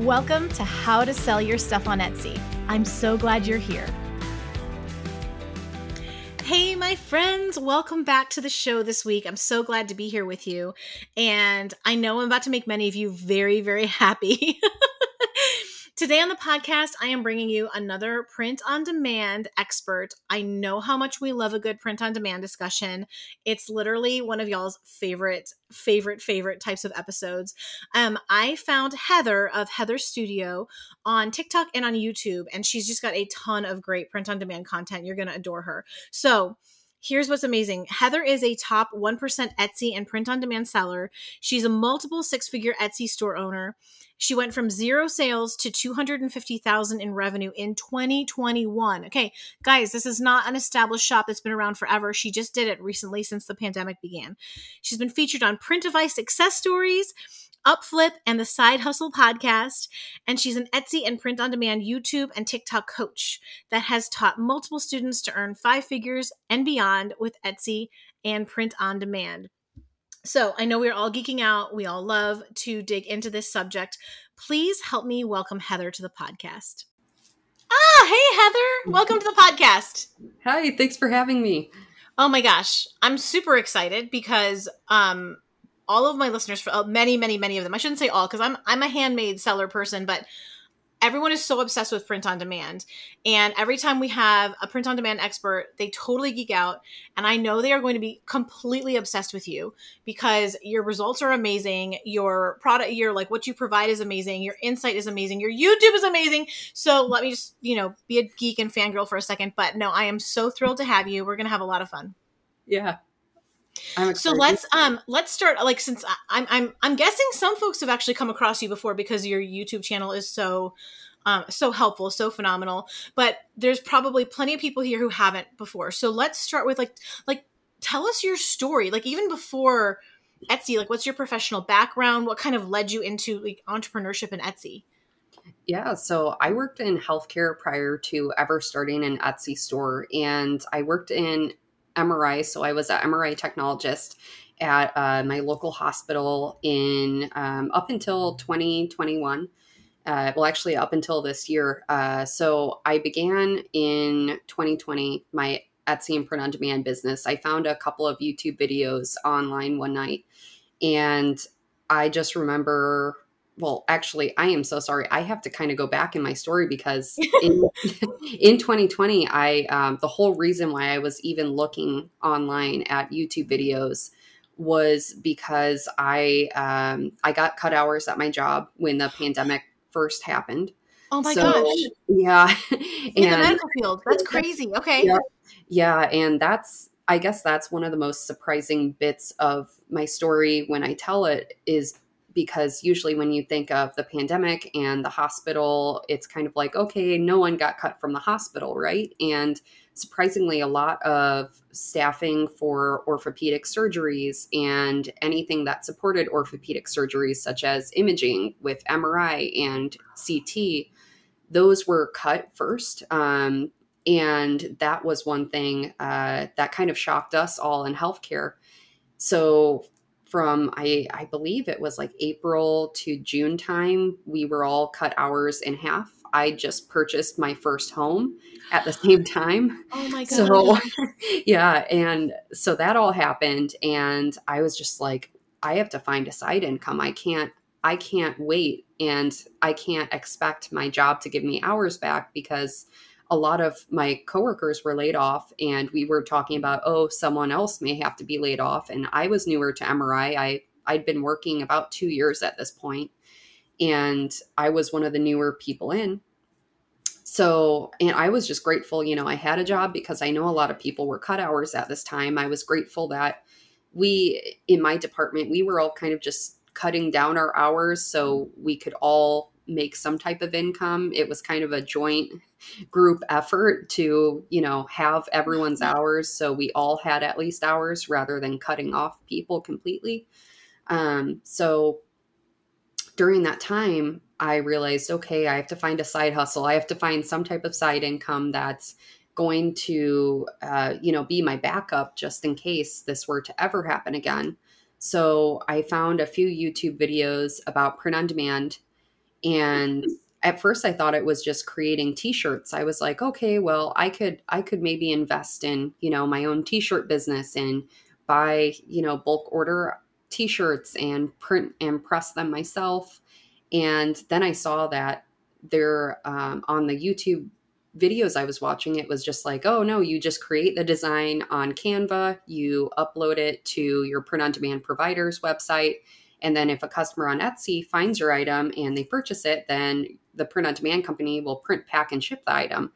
Welcome to How to Sell Your Stuff on Etsy. I'm so glad you're here. Hey, my friends, welcome back to the show this week. I'm so glad to be here with you. And I know I'm about to make many of you very, very happy. Today on the podcast, I am bringing you another print on demand expert. I know how much we love a good print on demand discussion. It's literally one of y'all's favorite, favorite, favorite types of episodes. Um, I found Heather of Heather Studio on TikTok and on YouTube, and she's just got a ton of great print on demand content. You're going to adore her. So, Here's what's amazing. Heather is a top 1% Etsy and print on demand seller. She's a multiple six figure Etsy store owner. She went from zero sales to 250,000 in revenue in 2021. Okay, guys, this is not an established shop that's been around forever. She just did it recently since the pandemic began. She's been featured on Printify Success Stories, Upflip, and the Side Hustle podcast. And she's an Etsy and print on demand YouTube and TikTok coach that has taught multiple students to earn five figures and beyond with Etsy and print on demand. So I know we're all geeking out. We all love to dig into this subject. Please help me welcome Heather to the podcast. Ah, hey, Heather. Welcome to the podcast. Hi, thanks for having me. Oh my gosh. I'm super excited because um, all of my listeners, for uh, many, many, many of them, I shouldn't say all because I'm, I'm a handmade seller person, but everyone is so obsessed with print on demand. And every time we have a print on demand expert, they totally geek out. And I know they are going to be completely obsessed with you because your results are amazing. Your product, your like what you provide is amazing. Your insight is amazing. Your YouTube is amazing. So let me just, you know, be a geek and fangirl for a second. But no, I am so thrilled to have you. We're going to have a lot of fun. Yeah, so let's um let's start like since I, I'm I'm I'm guessing some folks have actually come across you before because your YouTube channel is so um, so helpful, so phenomenal. But there's probably plenty of people here who haven't before. So let's start with like like tell us your story. Like even before Etsy, like what's your professional background? What kind of led you into like entrepreneurship in Etsy? Yeah, so I worked in healthcare prior to ever starting an Etsy store, and I worked in MRI. So I was an MRI technologist at uh, my local hospital in um, up until 2021. Uh, well, actually, up until this year. Uh, so I began in 2020 my Etsy and print on demand business. I found a couple of YouTube videos online one night, and I just remember well actually i am so sorry i have to kind of go back in my story because in, in 2020 i um, the whole reason why i was even looking online at youtube videos was because i um, i got cut hours at my job when the pandemic first happened. Oh my so, gosh. yeah in and, the medical field that's crazy okay. yeah, yeah and that's I guess that's one of the most surprising bits of my story when I tell it is because usually when you think of the pandemic and the hospital, it's kind of like, okay, no one got cut from the hospital, right? And surprisingly, a lot of staffing for orthopedic surgeries and anything that supported orthopedic surgeries, such as imaging with MRI and CT, those were cut first. Um, and that was one thing uh, that kind of shocked us all in healthcare. So from I, I believe it was like April to June time, we were all cut hours in half. I just purchased my first home at the same time. Oh my god. So yeah, and so that all happened and I was just like I have to find a side income. I can't I can't wait and I can't expect my job to give me hours back because a lot of my coworkers were laid off and we were talking about oh someone else may have to be laid off and i was newer to mri i. I'd been working about two years at this point and i was one of the newer people in. So and i was just grateful you know i had a job because i know a lot of people were cut hours at this time. I was grateful that we in my department we were all kind of just cutting down our hours so we could all make some type of income. It was kind of a joint group effort to you know have everyone's hours so we all had at least hours rather than cutting off people completely. Um, so during that time i realized okay i have to find a side hustle. I have to find some type of side income that's going to uh, you know be my backup just in case this were to ever happen again. So i found a few youtube videos about print on demand and at first i thought it was just creating t-shirts. I was like okay well i could i could maybe invest in you know my own t-shirt business and buy you know bulk order t-shirts and print and press them myself. And then i saw that there um, on the youtube videos i was watching it was just like oh no you just create the design on canva you upload it to your print on demand provider's website and then if a customer on etsy finds your item and they purchase it then the print on demand company will print pack and ship the item.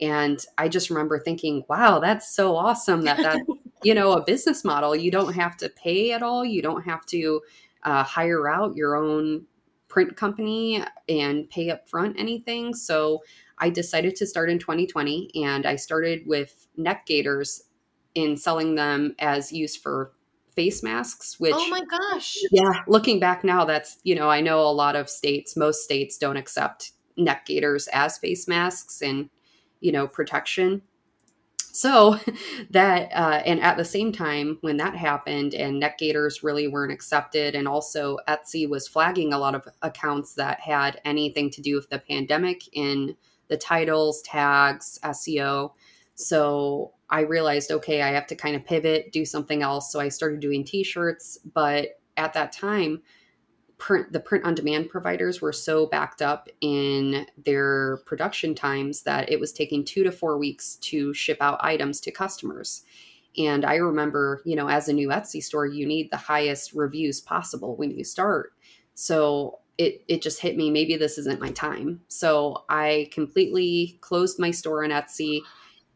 And i just remember thinking wow that's so awesome that that you know a business model you don't have to pay at all. You don't have to uh, hire out your own print company and pay up front anything. So i decided to start in 2020 and i started with neck gaiters in selling them as used for face masks which oh my gosh. Yeah looking back now that's you know i know a lot of states most states don't accept neck gaiters as face masks and you know protection. So that uh, and at the same time when that happened and neck gaiters really weren't accepted and also etsy was flagging a lot of accounts that had anything to do with the pandemic in the titles tags seo so I realized, okay, I have to kind of pivot, do something else. So I started doing t shirts. But at that time, print the print on demand providers were so backed up in their production times that it was taking two to four weeks to ship out items to customers. And I remember, you know, as a new Etsy store, you need the highest reviews possible when you start. So it it just hit me maybe this isn't my time. So I completely closed my store on Etsy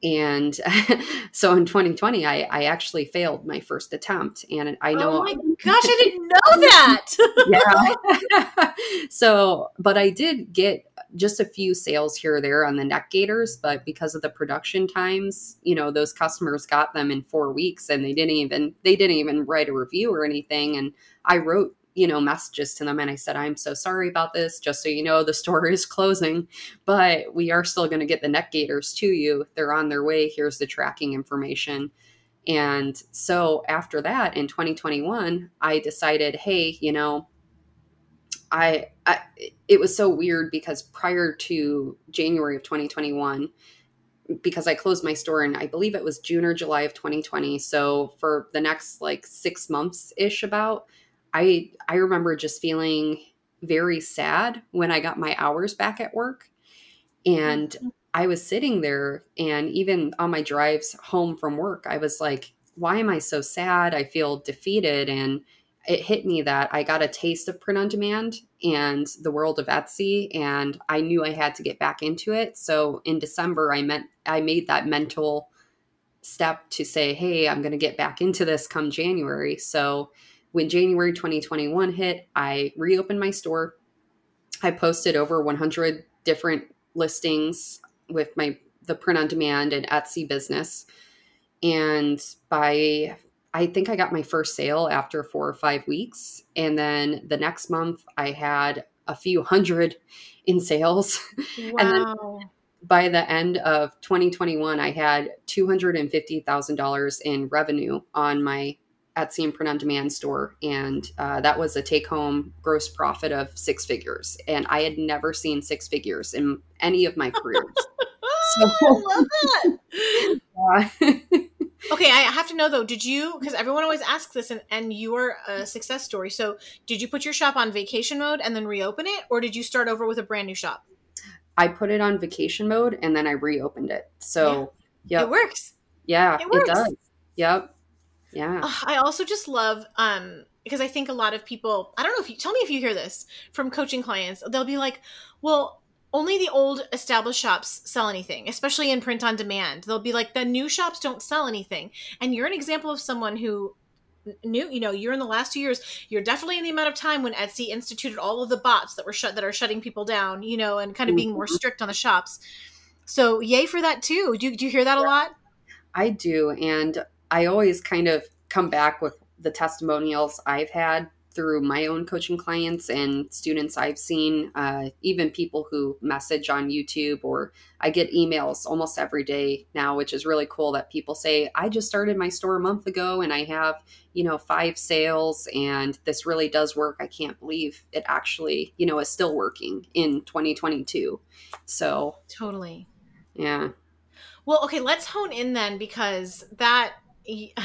and so in 2020 I, I actually failed my first attempt and i know oh my gosh i didn't know that! Yeah. So but i did get just a few sales here or there on the neck gaiters but because of the production times you know those customers got them in four weeks and they didn't even they didn't even write a review or anything and i wrote you know, messages to them. And I said, I'm so sorry about this. Just so you know, the store is closing, but we are still going to get the neck gaiters to you. They're on their way. Here's the tracking information. And so after that, in 2021, I decided, hey, you know, I, I it was so weird because prior to January of 2021, because I closed my store and I believe it was June or July of 2020. So for the next like six months ish about, I I remember just feeling very sad when I got my hours back at work. And mm-hmm. I was sitting there and even on my drives home from work, I was like, why am I so sad? I feel defeated and it hit me that I got a taste of print on demand and the world of Etsy and I knew I had to get back into it. So in December I meant I made that mental step to say, "Hey, I'm going to get back into this come January." So when January 2021 hit, I reopened my store. I posted over 100 different listings with my the print on demand and Etsy business. And by I think I got my first sale after 4 or 5 weeks and then the next month I had a few hundred in sales. Wow. and then by the end of 2021 I had $250,000 in revenue on my Etsy and print on demand store. And uh, that was a take home gross profit of six figures. And I had never seen six figures in any of my careers. so, I love that. okay, I have to know though, did you, because everyone always asks this, and, and you are a success story. So, did you put your shop on vacation mode and then reopen it, or did you start over with a brand new shop? I put it on vacation mode and then I reopened it. So, yeah, it works. Yeah, it, it does. Yep. Yeah. I also just love um because I think a lot of people, I don't know if you tell me if you hear this from coaching clients, they'll be like, "Well, only the old established shops sell anything, especially in print on demand. They'll be like, the new shops don't sell anything. And you're an example of someone who new you know you're in the last two years you're definitely in the amount of time when etsy instituted all of the bots that were shut that are shutting people down you know and kind of being more mm-hmm. strict on the shops so yay for that too do do you hear that a lot i do and i always kind of come back with the testimonials i've had through my own coaching clients and students I've seen, uh, even people who message on YouTube, or I get emails almost every day now, which is really cool that people say, I just started my store a month ago and I have, you know, five sales and this really does work. I can't believe it actually, you know, is still working in 2022. So, totally. Yeah. Well, okay, let's hone in then because that.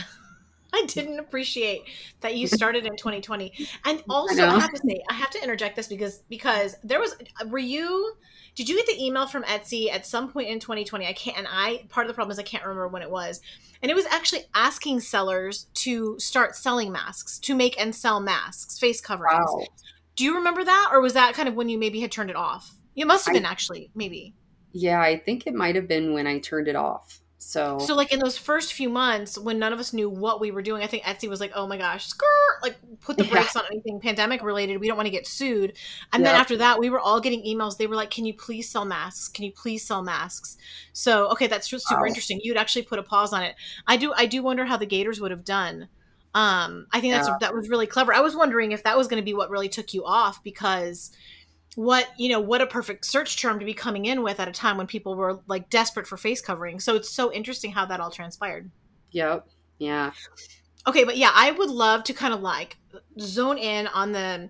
I didn't appreciate that you started in 2020. And also, I, I, have to say, I have to interject this because because there was were you did you get the email from Etsy at some point in 2020? I can't and I part of the problem is I can't remember when it was. And it was actually asking sellers to start selling masks, to make and sell masks, face coverings. Wow. Do you remember that or was that kind of when you maybe had turned it off? It must have been I, actually, maybe. Yeah, I think it might have been when I turned it off. So So like in those first few months when none of us knew what we were doing, I think Etsy was like, "Oh my gosh, skirt, like put the brakes yeah. on anything pandemic related. We don't want to get sued." And then after that, we were all getting emails. They were like, "Can you please sell masks? Can you please sell masks?" So, okay, that's just super wow. interesting. You'd actually put a pause on it. I do I do wonder how the gaiters would have done. Um, I think that's yeah. that was really clever. I was wondering if that was going to be what really took you off because what you know what a perfect search term to be coming in with at a time when people were like desperate for face covering. So it's so interesting how that all transpired. Yep. Yeah. Okay but yeah i would love to kind of like zone in on the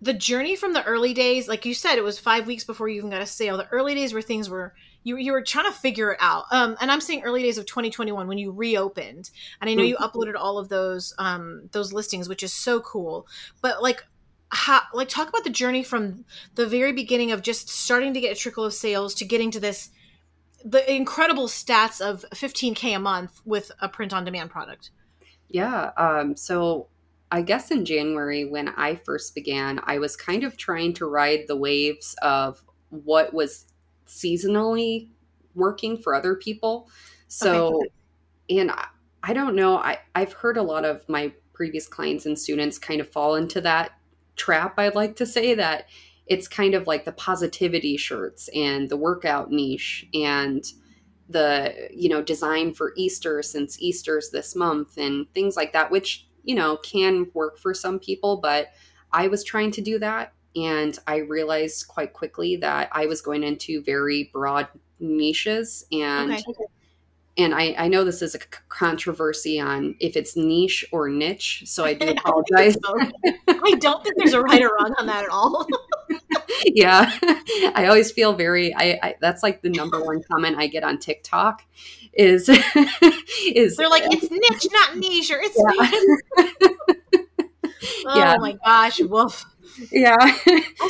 the journey from the early days. Like you said it was five weeks before you even got a sale. The early days where things were you, you were trying to figure it out. Um, and i'm saying early days of 2021 when you reopened. And i know you mm-hmm. uploaded all of those um, those listings which is so cool. But like how like talk about the journey from the very beginning of just starting to get a trickle of sales to getting to this the incredible stats of 15k a month with a print on demand product yeah um, so i guess in january when i first began i was kind of trying to ride the waves of what was seasonally working for other people so okay. and I, I don't know I, i've heard a lot of my previous clients and students kind of fall into that trap, I'd like to say that it's kind of like the positivity shirts and the workout niche and the you know design for Easter since Easter's this month and things like that which you know can work for some people but I was trying to do that and I realized quite quickly that I was going into very broad niches and okay and I, I know this is a controversy on if it's niche or niche, so I do apologize. I don't think there's a right or wrong on that at all. yeah, I always feel very. I, I, that's like the number one comment I get on TikTok is is they're like it's niche, not niche, or it's yeah. oh yeah. my gosh, woof. Yeah.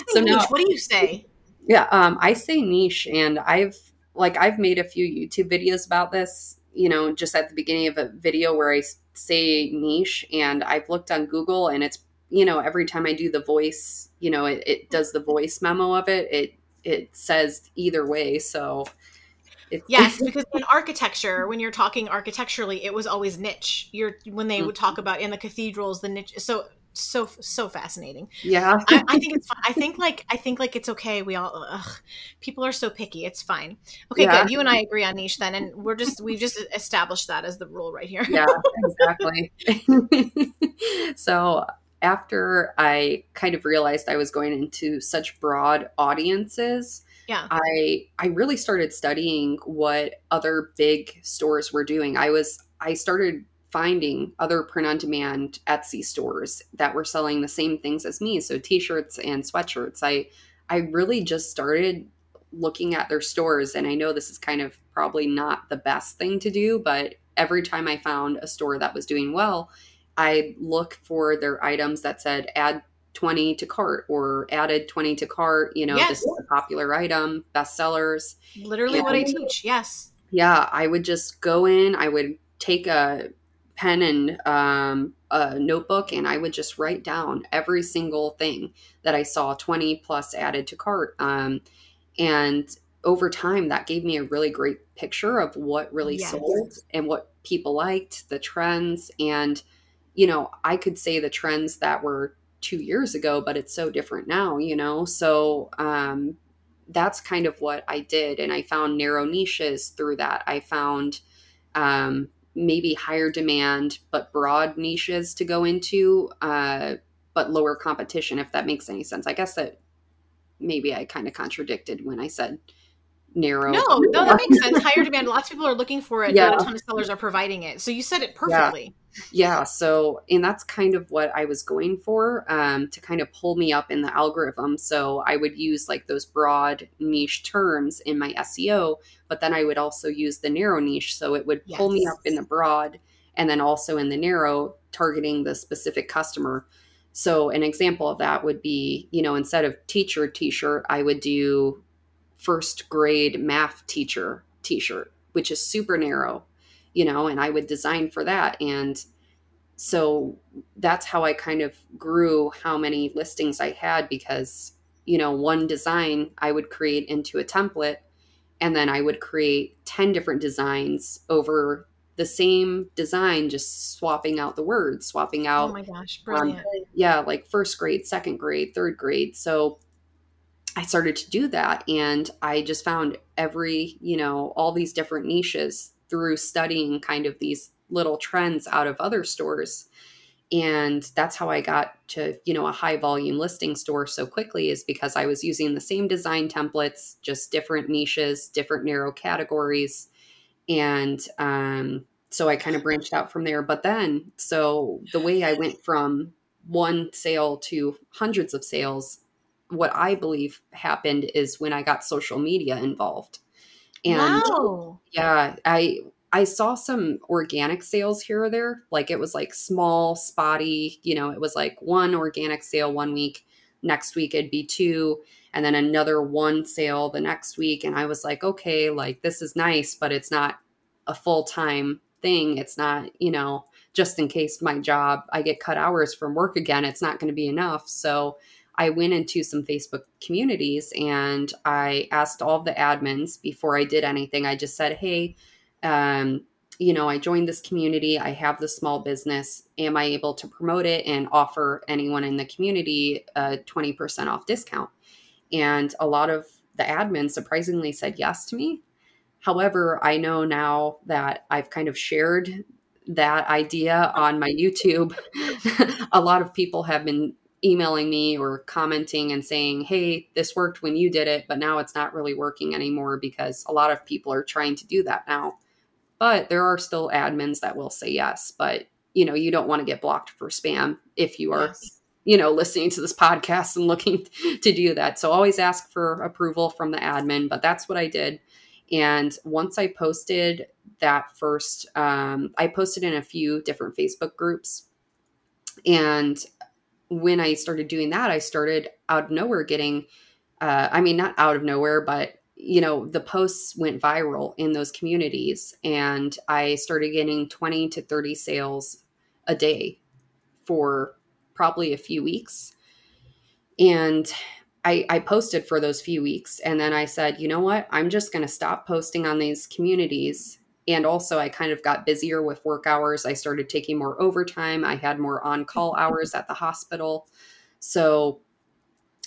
so niche. Now, what do you say? Yeah, um, I say niche, and I've like I've made a few YouTube videos about this, you know, just at the beginning of a video where I say niche and I've looked on Google and it's, you know, every time I do the voice, you know, it, it does the voice memo of it. It, it says either way. So it's- yes, because in architecture, when you're talking architecturally, it was always niche. You're when they would talk mm-hmm. about in the cathedrals, the niche. So so so fascinating. Yeah, I, I, think it's. Fine. I think like I think like it's okay. We all ugh, people are so picky. It's fine. Okay, yeah. good. You and I agree on niche then, and we're just we've just established that as the rule right here. yeah, exactly. so after I kind of realized I was going into such broad audiences, yeah. I I really started studying what other big stores were doing. I was I started finding other print on demand Etsy stores that were selling the same things as me. So t-shirts and sweatshirts. I I really just started looking at their stores and I know this is kind of probably not the best thing to do, but every time I found a store that was doing well, I look for their items that said add 20 to cart or added 20 to cart you know Yes. this is a popular item bestsellers Literally what I teach. Yes. yeah i would just go in i would take a pen and um, a notebook and i would just write down every single thing that i saw 20 plus added to cart um, and over time that gave me a really great picture of what really Yes. sold and what people liked the trends and you know i could say the trends that were two years ago but it's so different now you know so um, that's kind of what i did and i found narrow niches through that i found um, maybe higher demand but broad niches to go into uh, but lower competition if that makes any sense i guess that maybe i kind of contradicted when i said narrow No, no, that makes sense. Higher demand. Lots of people are looking for it. Yeah. Not a ton of sellers are providing it. So you said it perfectly. yeah so and that's kind of what i was going for um, to kind of pull me up in the algorithm. So i would use like those broad niche terms in my seo but then i would also use the narrow niche. So it would pull me up in the broad and then also in the narrow targeting the specific customer. So an example of that would be you know instead of teacher t-shirt i would do first grade math teacher t-shirt which is super narrow you know, and I would design for that. And so that's how I kind of grew how many listings I had because, you know, one design I would create into a template and then I would create 10 different designs over the same design, just swapping out the words, swapping out. Oh my gosh, um, brilliant. yeah, like first grade, second grade, third grade. So I started to do that and I just found every, you know, all these different niches through studying kind of these little trends out of other stores. And that's how I got to, you know, a high volume listing store so quickly is because I was using the same design templates, just different niches, different narrow categories. And um, so I kind of branched out from there. But then, so the way I went from one sale to hundreds of sales, what I believe happened is when I got social media involved. And wow. yeah, I I saw some organic sales here or there. Like it was like small, spotty, you know, it was like one organic sale one week, next week it'd be two, and then another one sale the next week. And I was like, okay, like this is nice, but it's not a full time thing. It's not, you know, just in case my job, I get cut hours from work again, it's not going to be enough. So I went into some Facebook communities and I asked all the admins before I did anything. I just said, hey, um, you know, I joined this community. I have this small business. Am I able to promote it and offer anyone in the community a 20% off discount? And a lot of the admins surprisingly said yes to me. However, I know now that I've kind of shared that idea on my YouTube. a lot of people have been emailing me or commenting and saying, hey, this worked when you did it, but now it's not really working anymore because a lot of people are trying to do that now. But there are still admins that will say yes, but you know, you don't want to get blocked for spam if you are Yes. you know, listening to this podcast and looking to do that. So always ask for approval from the admin, but that's what I did. And once I posted that first, um, I posted in a few different Facebook groups. And when I started doing that, I started out of nowhere getting, uh, I mean, not out of nowhere, but you know, the posts went viral in those communities. And I started getting 20 to 30 sales a day for probably a few weeks. And I, I posted for those few weeks. And then I said, you know what? I'm just going to stop posting on these communities. And also, I kind of got busier with work hours. I started taking more overtime. I had more on call mm-hmm. hours at the hospital. So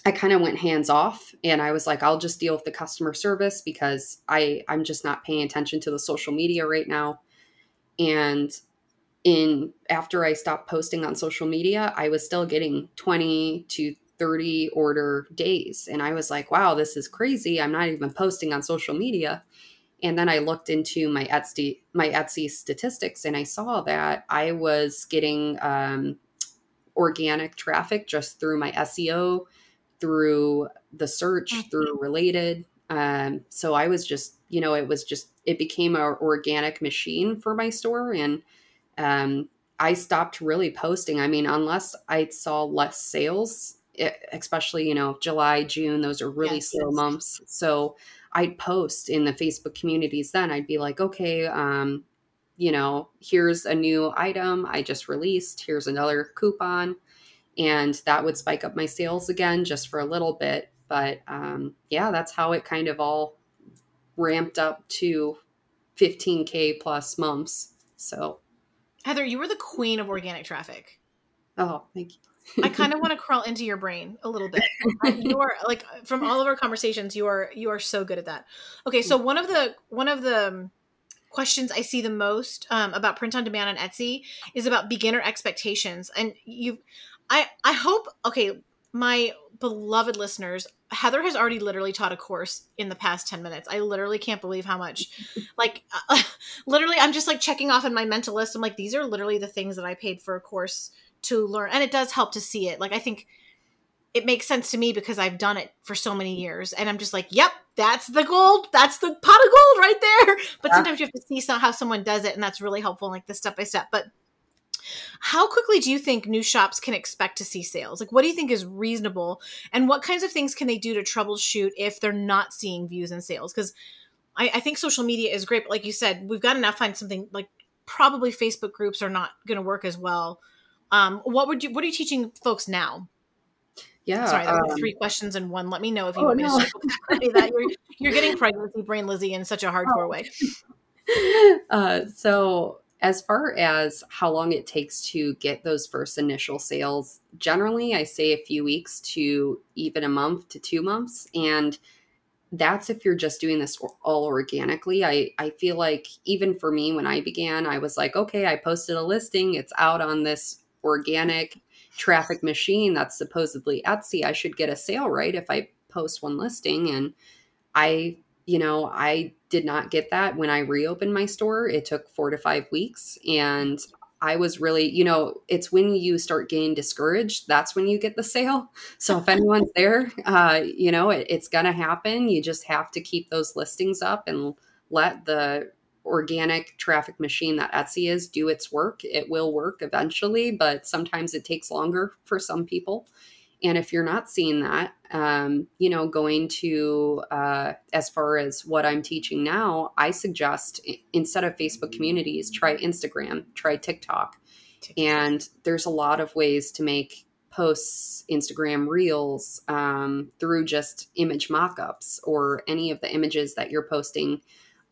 I kind of went hands off and I was like, I'll just deal with the customer service because I, I'm just not paying attention to the social media right now. And in after I stopped posting on social media, I was still getting 20 to 30 order days. And I was like, wow, this is crazy. I'm not even posting on social media. And then I looked into my Etsy my Etsy statistics and I saw that I was getting um, organic traffic just through my SEO, through the search, Mhm. through related. Um, so I was just, you know, it was just it became an organic machine for my store and um, I stopped really posting. I mean, unless I saw less sales especially you know July, June. Those are really yes, slow yes. months. So I'd post in the Facebook communities. Then I'd be like, okay, um, you know, here's a new item I just released. Here's another coupon, and that would spike up my sales again just for a little bit. But um, yeah, that's how it kind of all ramped up to 15k plus months. So, Heather, you were the queen of organic traffic. Oh, thank you. I kind of want to crawl into your brain a little bit. you are like from all of our conversations, you are you are so good at that. Okay, so one of the one of the um, questions I see the most um, about print on demand on Etsy is about beginner expectations, and you, I I hope okay, my beloved listeners, Heather has already literally taught a course in the past 10 minutes. I literally can't believe how much, like, uh, literally, I'm just like checking off in my mental list. I'm like, these are literally the things that I paid for a course to learn. And it does help to see it. Like, I think it makes sense to me because I've done it for so many years. And I'm just like, yep, that's the gold. That's the pot of gold right there. But yeah. sometimes you have to see some, how someone does it. And that's really helpful, like the step by step. But how quickly do you think new shops can expect to see sales? Like, what do you think is reasonable? And what kinds of things can they do to troubleshoot if they're not seeing views and sales? Because I, I, think social media is great, but like you said, we've got to now find something like probably Facebook groups are not going to work as well. Um, what would you? What are you teaching folks now? Yeah, sorry, that um, three questions in one. Let me know if you oh, want me no. to that. You're, you're getting pregnancy brain Lizzie in such a hardcore oh. way. Uh, so as far as how long it takes to get those first initial sales, generally I say a few weeks to even a month to two months. And that's if you're just doing this all organically. I, I feel like even for me, when I began, I was like, okay, I posted a listing, it's out on this organic traffic machine that's supposedly Etsy. I should get a sale, right? If I post one listing. And I you know, I did not get that when I reopened my store. It took four to five weeks. And I was really, you know, it's when you start getting discouraged, that's when you get the sale. So if anyone's there, uh, you know, it, it's going to happen. You just have to keep those listings up and let the organic traffic machine that Etsy is do its work. It will work eventually, but sometimes it takes longer for some people. And if you're not seeing that, um, you know, going to uh, as far as what I'm teaching now, I suggest instead of Facebook communities, try Instagram, try TikTok. TikTok. And there's a lot of ways to make posts, Instagram reels um, through just image mockups or any of the images that you're posting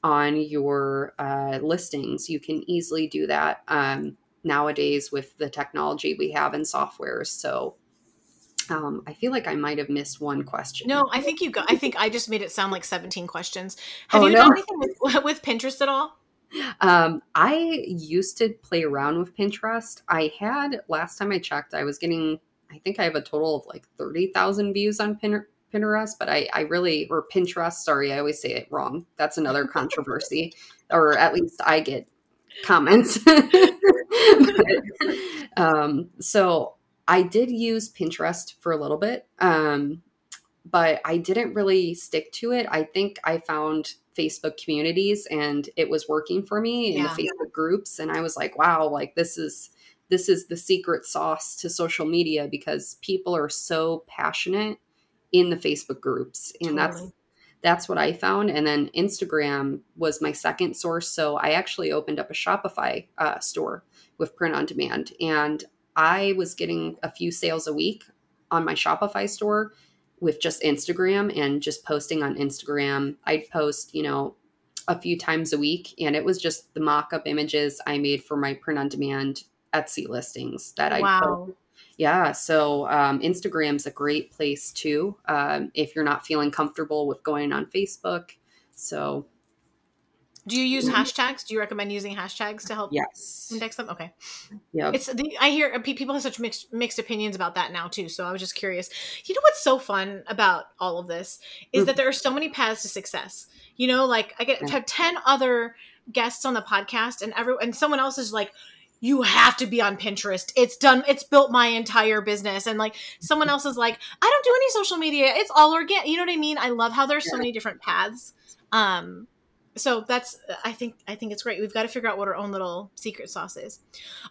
on your uh, listings. You can easily do that um, nowadays with the technology we have in software. So um, I feel like I might have missed one question. No, I think you got. I think I just made it sound like seventeen questions. Have oh, you no. done anything with, with Pinterest at all? Um, I used to play around with Pinterest. I had last time I checked, I was getting. I think I have a total of like thirty thousand views on Pin- Pinterest, but I, I really or Pinterest. Sorry, I always say it wrong. That's another controversy, or at least I get comments. but, um, so I did use Pinterest for a little bit, um, but I didn't really stick to it. I think I found Facebook communities and it was working for me in yeah. the Facebook groups, and I was like, wow, like this is this is the secret sauce to social media because people are so passionate in the Facebook groups, and totally. that's that's what I found. And then Instagram was my second source. So I actually opened up a Shopify uh, store with print on demand. And I was getting a few sales a week on my Shopify store with just Instagram and just posting on Instagram. I'd post, you know, a few times a week, and it was just the mock up images I made for my print on demand Etsy listings that I wow. Yeah, so um, Instagram's a great place too um, if you're not feeling comfortable with going on Facebook. So do you use hashtags? Do you recommend using hashtags to help yes. index them? Okay. Yeah. It's the, I hear uh, people have such mixed mixed opinions about that now too. So I was just curious. You know what's so fun about all of this is mm-hmm. that there are so many paths to success. You know, like I get have ten other guests on the podcast, and every and someone else is like, you have to be on Pinterest. It's done. It's built my entire business. And like someone else is like, I don't do any social media. It's all organic. You know what I mean? I love how there's yeah. so many different paths. Um, so that's i think i think it's great we've got to figure out what our own little secret sauce is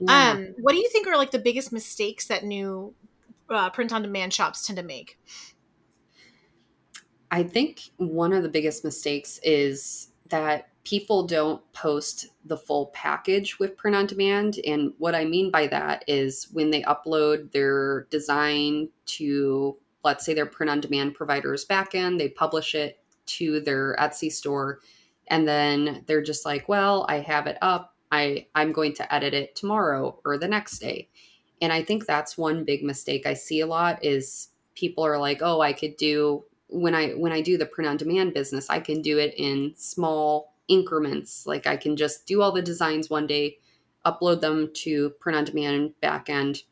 yeah. um what do you think are like the biggest mistakes that new uh, print on demand shops tend to make? I think one of the biggest mistakes is that people don't post the full package with print on demand. And what I mean by that is when they upload their design to, let's say, their print on demand provider's backend, they publish it to their Etsy store, and then they're just like, well, I have it up. I, I'm going to edit it tomorrow or the next day. And I think that's one big mistake I see a lot is people are like, oh, I could do when I when I do the print on demand business, I can do it in small increments. Like I can just do all the designs one day, upload them to print on demand backend,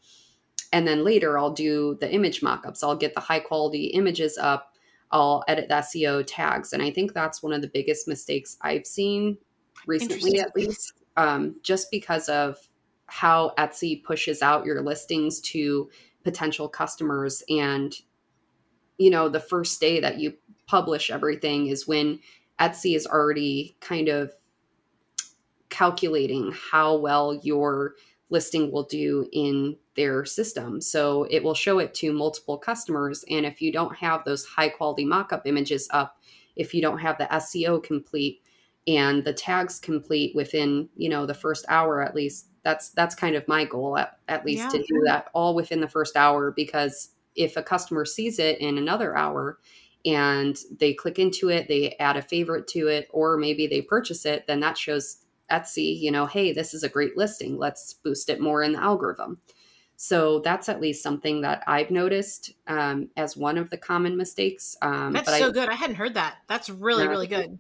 and then later I'll do the image mockups. I'll get the high quality images up. I'll edit the SEO tags, and I think that's one of the biggest mistakes I've seen recently, at least, um, just because of how Etsy pushes out your listings to potential customers and you know the first day that you publish everything is when Etsy is already kind of calculating how well your listing will do in their system. So it will show it to multiple customers. And if you don't have those high quality mockup images up, if you don't have the SEO complete and the tags complete within, you know, the first hour at least, that's that's kind of my goal at, at least yeah. to do that all within the first hour because if a customer sees it in another hour and they click into it, they add a favorite to it, or maybe they purchase it, then that shows Etsy, you know, hey, this is a great listing. Let's boost it more in the algorithm. So that's at least something that I've noticed um, as one of the common mistakes. Um, that's so I, good. I hadn't heard that. That's really, really good.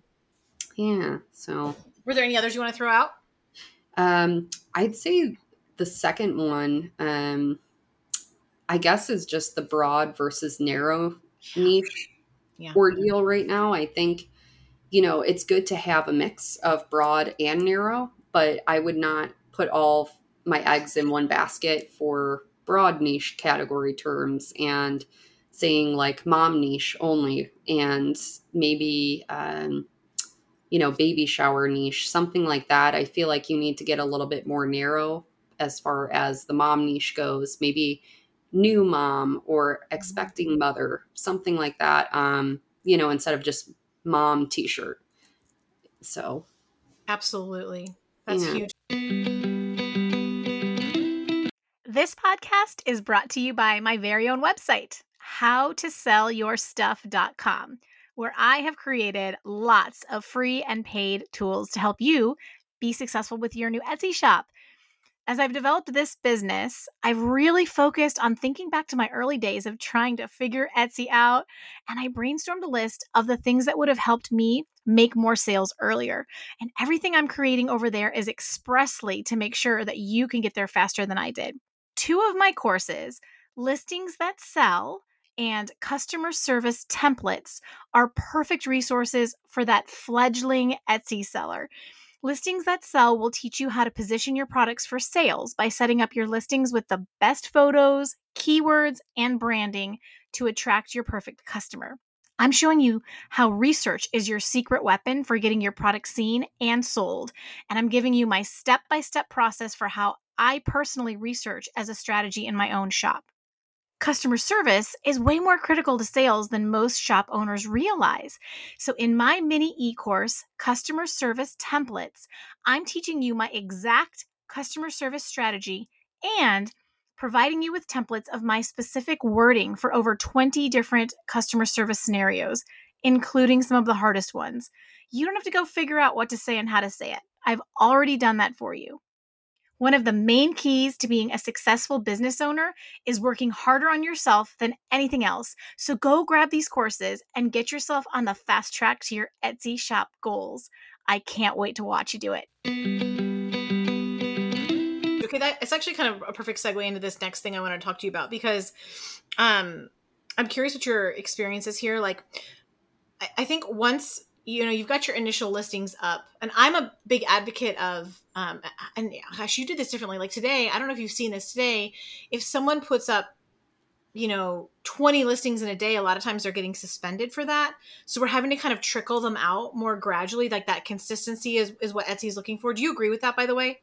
Yeah. So, were there any others you want to throw out? Um, I'd say the second one, um, I guess, is just the broad versus narrow niche yeah. ordeal right now. I think, you know, it's good to have a mix of broad and narrow, but I would not put all my eggs in one basket for broad niche category terms and saying like mom niche only and maybe um, you know baby shower niche something like that i feel like you need to get a little bit more narrow as far as the mom niche goes maybe new mom or expecting mother, something like that. Um, you know, instead of just mom t-shirt. So absolutely. That's yeah. huge. This podcast is brought to you by my very own website, howtosellyourstuff.com, where I have created lots of free and paid tools to help you be successful with your new Etsy shop as I've developed this business, I've really focused on thinking back to my early days of trying to figure Etsy out. And I brainstormed a list of the things that would have helped me make more sales earlier. And everything I'm creating over there is expressly to make sure that you can get there faster than I did. Two of my courses, Listings That Sell and Customer Service Templates, are perfect resources for that fledgling Etsy seller. Listings That Sell will teach you how to position your products for sales by setting up your listings with the best photos, keywords, and branding to attract your perfect customer. I'm showing you how research is your secret weapon for getting your product seen and sold. And I'm giving you my step by step process for how I personally research as a strategy in my own shop customer service is way more critical to sales than most shop owners realize. So, in my mini e course, Customer Service Templates, I'm teaching you my exact customer service strategy and providing you with templates of my specific wording for over 20 different customer service scenarios, including some of the hardest ones. You don't have to go figure out what to say and how to say it. I've already done that for you. One of the main keys to being a successful business owner is working harder on yourself than anything else. So go grab these courses and get yourself on the fast track to your Etsy shop goals. I can't wait to watch you do it. Okay, that it's actually kind of a perfect segue into this next thing I want to talk to you about because um I'm curious what your experience is here. Like I, I think once you know you've got your initial listings up and i'm a big advocate of um and gosh you do this differently. Like today i don't know if you've seen this today if someone puts up you know 20 listings in a day a lot of times they're getting suspended for that. So we're having to kind of trickle them out more gradually. Like that consistency is, is what etsy is looking for. Do you agree with that by the way?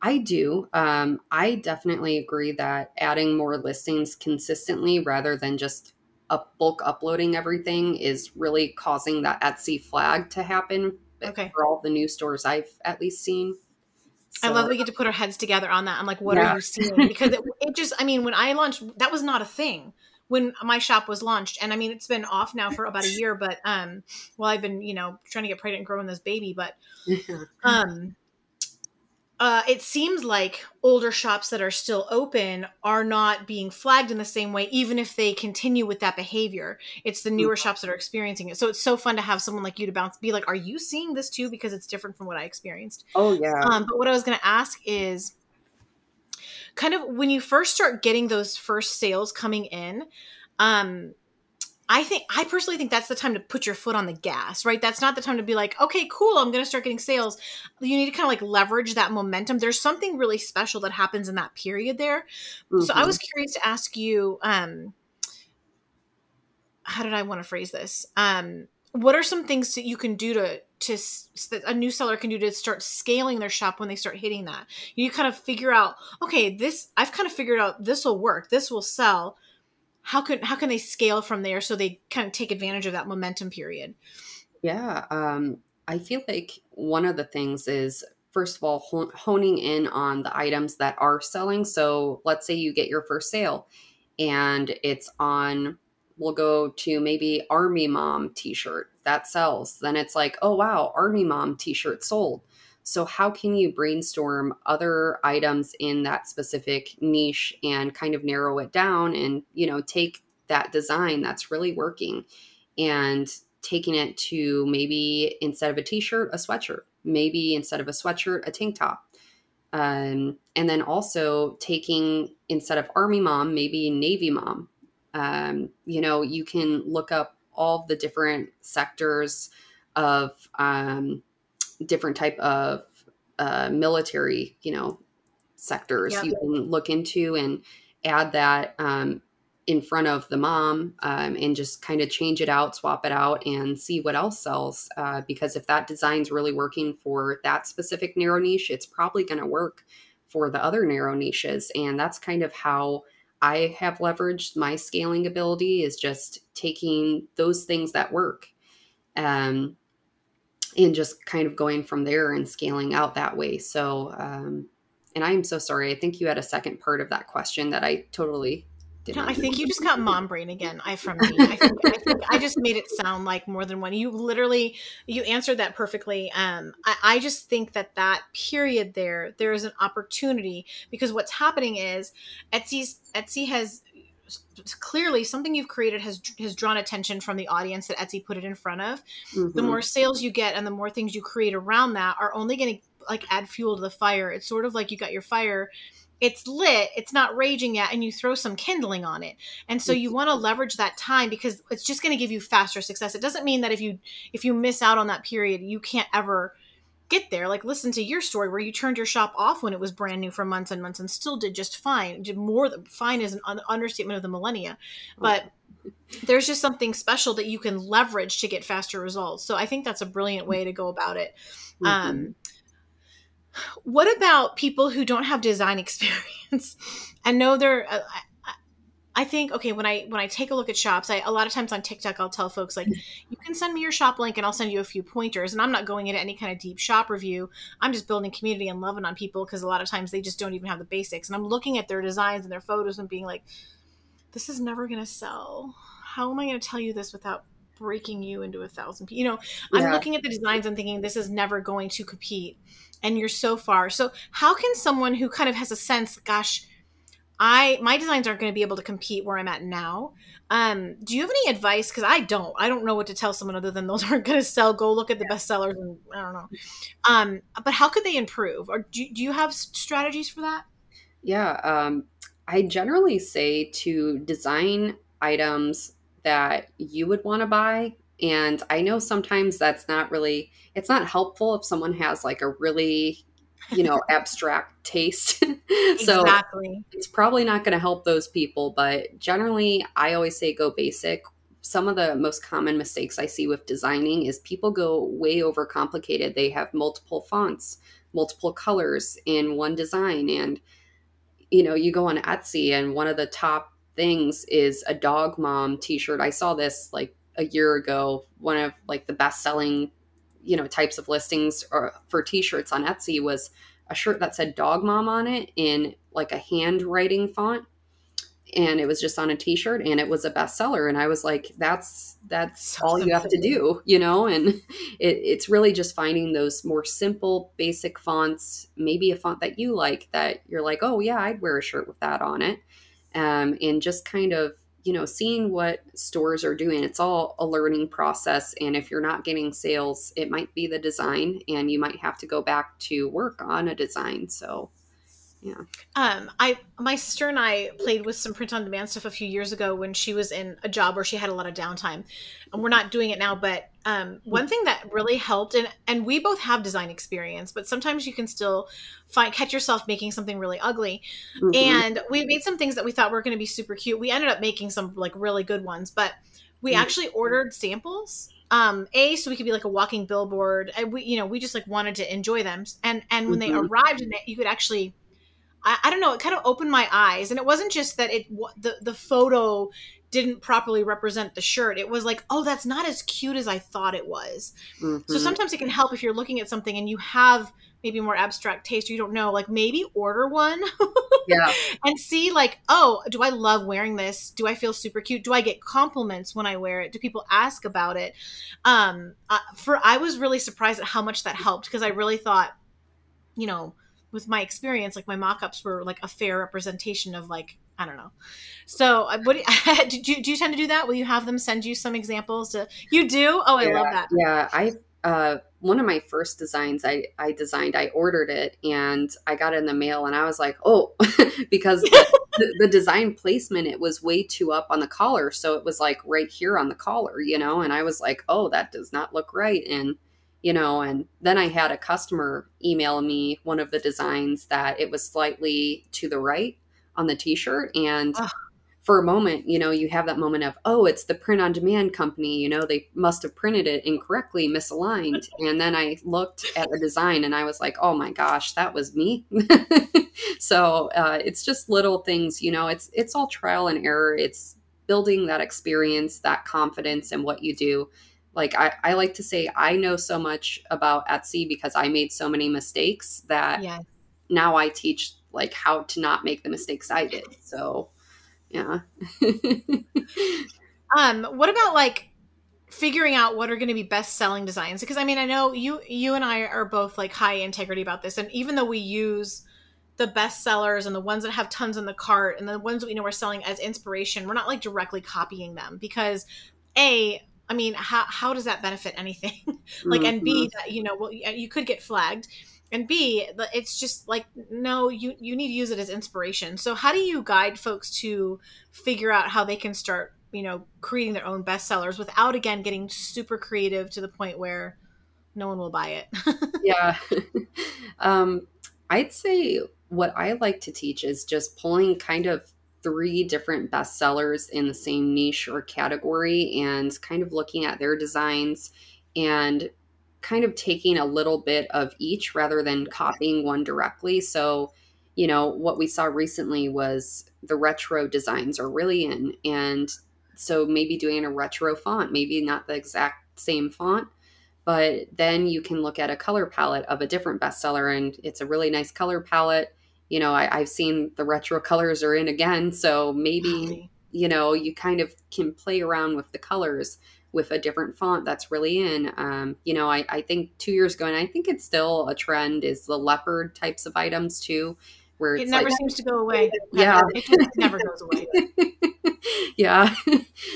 I do. Um, I definitely agree that adding more listings consistently rather than just up bulk uploading everything is really causing that Etsy flag to happen okay. for all the new stores I've at least seen. So, I love we get to put our heads together on that. I'm like, what yeah. are you seeing? Because it, it just, I mean, when I launched, that was not a thing when my shop was launched. And I mean, it's been off now for about a year, but um, well, I've been, you know, trying to get pregnant and growing this baby, but um, uh, it seems like older shops that are still open are not being flagged in the same way, even if they continue with that behavior. It's the newer shops that are experiencing it. So it's so fun to have someone like you to bounce, be like, "Are you seeing this too?" Because it's different from what I experienced. Oh yeah. Um, but what I was going to ask is, kind of when you first start getting those first sales coming in, um, I think I personally think that's the time to put your foot on the gas, right? That's not the time to be like, okay, cool, I'm going to start getting sales. You need to kind of like leverage that momentum. There's something really special that happens in that period there. Mm-hmm. So I was mm-hmm. curious to ask you, um, how did I want to phrase this? Um, what are some things that you can do to to that a new seller can do to start scaling their shop when they start hitting that? You kind of figure out, okay, this I've kind of figured out this will work, this will sell how can how can they scale from there so they kind of take advantage of that momentum period? Yeah um, i feel like one of the things is first of all honing in on the items that are selling. So let's say you get your first sale and it's on we'll go to maybe army mom t-shirt that sells. Then it's like oh wow army mom t-shirt sold so, how can you brainstorm other items in that specific niche and kind of narrow it down and, you know, take that design that's really working and taking it to maybe instead of a t shirt, a sweatshirt, maybe instead of a sweatshirt, a tank top. Um, and then also taking instead of army mom, maybe navy mom. Um, you know, you can look up all the different sectors of um, different type of uh, military, you know, sectors yep. you can look into and add that um, in front of the mom um, and just kind of change it out, swap it out, and see what else sells. Uh, because if that design's really working for that specific narrow niche, it's probably going to work for the other narrow niches. And that's kind of how I have leveraged my scaling ability is just taking those things that work. Um, and just kind of going from there and scaling out that way. So, um, and I am so sorry. I think you had a second part of that question that I totally did. No, I think you just got mom brain again. I from me. I think, I think I just made it sound like more than one. You literally you answered that perfectly. Um, I, I just think that that period there there is an opportunity because what's happening is Etsy's Etsy has clearly something you've created has has drawn attention from the audience that Etsy put it in front of. Mm-hmm. The more sales you get and the more things you create around that are only going to like add fuel to the fire. It's sort of like you got your fire it's lit, it's not raging yet, and you throw some kindling on it. And so you mm-hmm. want to leverage that time because it's just going to give you faster success. It doesn't mean that if you if you miss out on that period, you can't ever get there. Like listen to your story where you turned your shop off when it was brand new for months and months and still did just fine. Did more than fine is an understatement of the millennia. But there's just something special that you can leverage to get faster results. So I think that's a brilliant way to go about it. Mm-hmm. Um, what about people who don't have design experience and know they're uh, I think okay when I when I take a look at shops, I a lot of times on TikTok I'll tell folks like you can send me your shop link and I'll send you a few pointers. And I'm not going into any kind of deep shop review. I'm just building community and loving on people because a lot of times they just don't even have the basics. And I'm looking at their designs and their photos and being like, this is never gonna sell. How am I gonna tell you this without breaking you into a thousand people? You know, yeah. I'm looking at the designs and thinking this is never going to compete. And you're so far. So how can someone who kind of has a sense, gosh, I my designs aren't going to be able to compete where I'm at now. Um, do you have any advice? Because I don't. I don't know what to tell someone other than those aren't going to sell. Go look at the best sellers, and I don't know. Um, but how could they improve? Or do, do you have strategies for that? Yeah, um, I generally say to design items that you would want to buy. And I know sometimes that's not really, it's not helpful if someone has like a really you know abstract taste. So exactly. it's probably not going to help those people but generally i always say go basic. Some of the most common mistakes i see with designing is people go way over complicated they have multiple fonts multiple colors in one design and you know you go on etsy and one of the top things is a dog mom t-shirt. I saw this like a year ago one of like the best selling you know types of listings or for t-shirts on etsy was a shirt that said dog mom on it in like a handwriting font. And it was just on a t-shirt and it was a bestseller. And i was like that's that's all you have to do you know? And it, it's really just finding those more simple basic fonts maybe a font that you like that you're like oh yeah i'd wear a shirt with that on it. Um, and just kind of you know seeing what stores are doing it's all a learning process and if you're not getting sales it might be the design and you might have to go back to work on a design so yeah um i my sister and i played with some print on demand stuff a few years ago when she was in a job where she had a lot of downtime and we're not doing it now but um one thing that really helped and and we both have design experience but sometimes you can still find catch yourself making something really ugly mm-hmm. and we made some things that we thought were going to be super cute we ended up making some like really good ones but we mm-hmm. actually ordered samples um a so we could be like a walking billboard and we you know we just like wanted to enjoy them and and when mm-hmm. they arrived and you could actually I, I don't know, it kind of opened my eyes. And it wasn't just that it the the photo didn't properly represent the shirt. It was like, oh, that's not as cute as I thought it was. Mm-hmm. So sometimes it can help if you're looking at something and you have maybe more abstract taste, or you don't know, like maybe order one. yeah. And see like, oh, do I love wearing this? Do I feel super cute? Do I get compliments when I wear it? Do people ask about it? Um uh, for I was really surprised at how much that helped because I really thought, you know, with my experience, like my mock-ups were like a fair representation of like I don't know. So, uh, what do you, do you tend to do that? Will you have them send you some examples? To you do? Oh, I yeah, love that. Yeah, I uh, one of my first designs I I designed. I ordered it and I got it in the mail, and I was like, oh, because the, the, the design placement it was way too up on the collar, so it was like right here on the collar, you know. And I was like, oh, that does not look right, and you know, and then I had a customer email me one of the designs that it was slightly to the right on the t-shirt and Ugh. for a moment, you know, you have that moment of, oh, it's the print on demand company, you know, they must have printed it incorrectly, misaligned. and then I looked at the design and I was like, oh my gosh, that was me. so uh, it's just little things, you know, it's it's all trial and error. It's building that experience, that confidence in what you do like I, I like to say i know so much about etsy because i made so many mistakes that yes. now i teach like how to not make the mistakes i did. So yeah. Um what about like figuring out what are going to be best selling designs? Because i mean i know you you and i are both like high integrity about this and even though we use the best sellers and the ones that have tons in the cart and the ones that we know are selling as inspiration we're not like directly copying them because a I mean, how how does that benefit anything? like, mm-hmm. and B, mm-hmm. that you know, well, you could get flagged, and B, it's just like no, you you need to use it as inspiration. So, how do you guide folks to figure out how they can start, you know, creating their own bestsellers without again getting super creative to the point where no one will buy it? yeah, um, I'd say what I like to teach is just pulling kind of three different bestsellers in the same niche or category and kind of looking at their designs and kind of taking a little bit of each rather than copying one directly. So, you know, what we saw recently was the retro designs are really in. And so maybe doing a retro font, maybe not the exact same font, but then you can look at a color palette of a different bestseller and it's a really nice color palette you know, I, have seen the retro colors are in again. So maybe, you know, you kind of can play around with the colors with a different font that's really in. Um, you know, I, I think two years ago, and I think it's still a trend, is the leopard types of items too, where it never like, seems to go away. Yeah, it never goes away. yeah.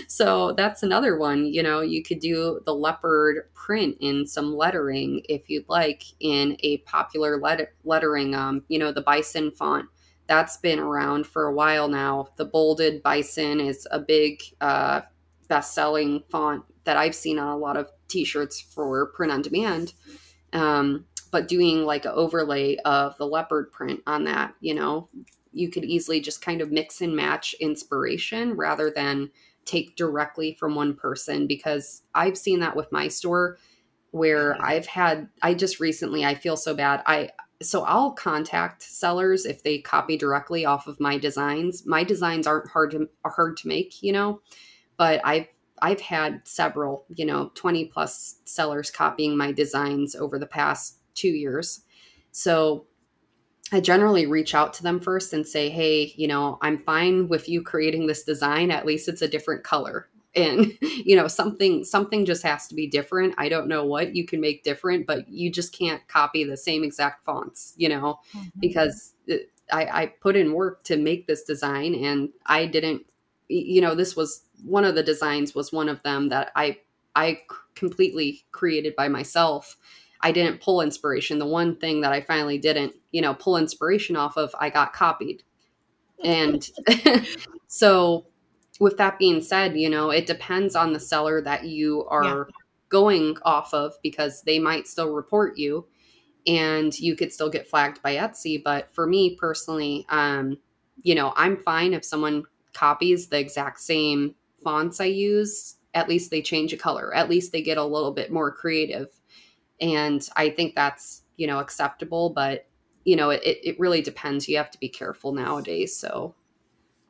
so that's another one. You know, you could do the leopard print in some lettering if you'd like in a popular let- lettering. Um, you know, the bison font that's been around for a while now. The bolded bison is a big uh, best selling font that I've seen on a lot of t shirts for print on demand. Um, but doing like an overlay of the leopard print on that, you know, you could easily just kind of mix and match inspiration rather than take directly from one person because I've seen that with my store where mm-hmm. I've had I just recently I feel so bad. I so I'll contact sellers if they copy directly off of my designs. My designs aren't hard to are hard to make, you know, but I've I've had several, you know, 20 plus sellers copying my designs over the past 2 years. So I generally reach out to them first and say, "Hey, you know, I'm fine with you creating this design. At least it's a different color." And you know, something something just has to be different. I don't know what you can make different, but you just can't copy the same exact fonts, you know, mm-hmm. because it, I, I put in work to make this design and I didn't you know, this was one of the designs was one of them that I I completely created by myself I didn't pull inspiration. The one thing that I finally didn't, you know, pull inspiration off of, I got copied. And so, with that being said, you know, it depends on the seller that you are yeah. going off of because they might still report you and you could still get flagged by Etsy. But for me personally, um, you know, I'm fine if someone copies the exact same fonts I use. At least they change a color. At least they get a little bit more creative and i think that's you know acceptable but you know it, it really depends you have to be careful nowadays so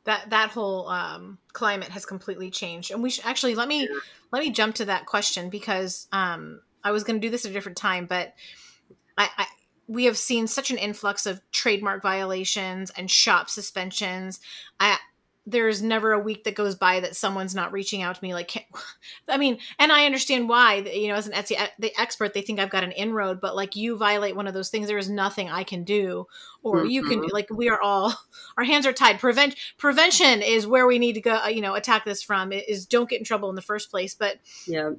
that that whole um, climate has completely changed and we should actually let me yeah. let me jump to that question because um, i was going to do this at a different time but I, I we have seen such an influx of trademark violations and shop suspensions. I there's never a week that goes by that someone's not reaching out to me like i mean and i understand why you know as an etsy the expert they think i've got an inroad but like you violate one of those things there is nothing i can do or mm-hmm. you can mm-hmm. like we are all our hands are tied prevent prevention is where we need to go you know attack this from is don't get in trouble in the first place but yeah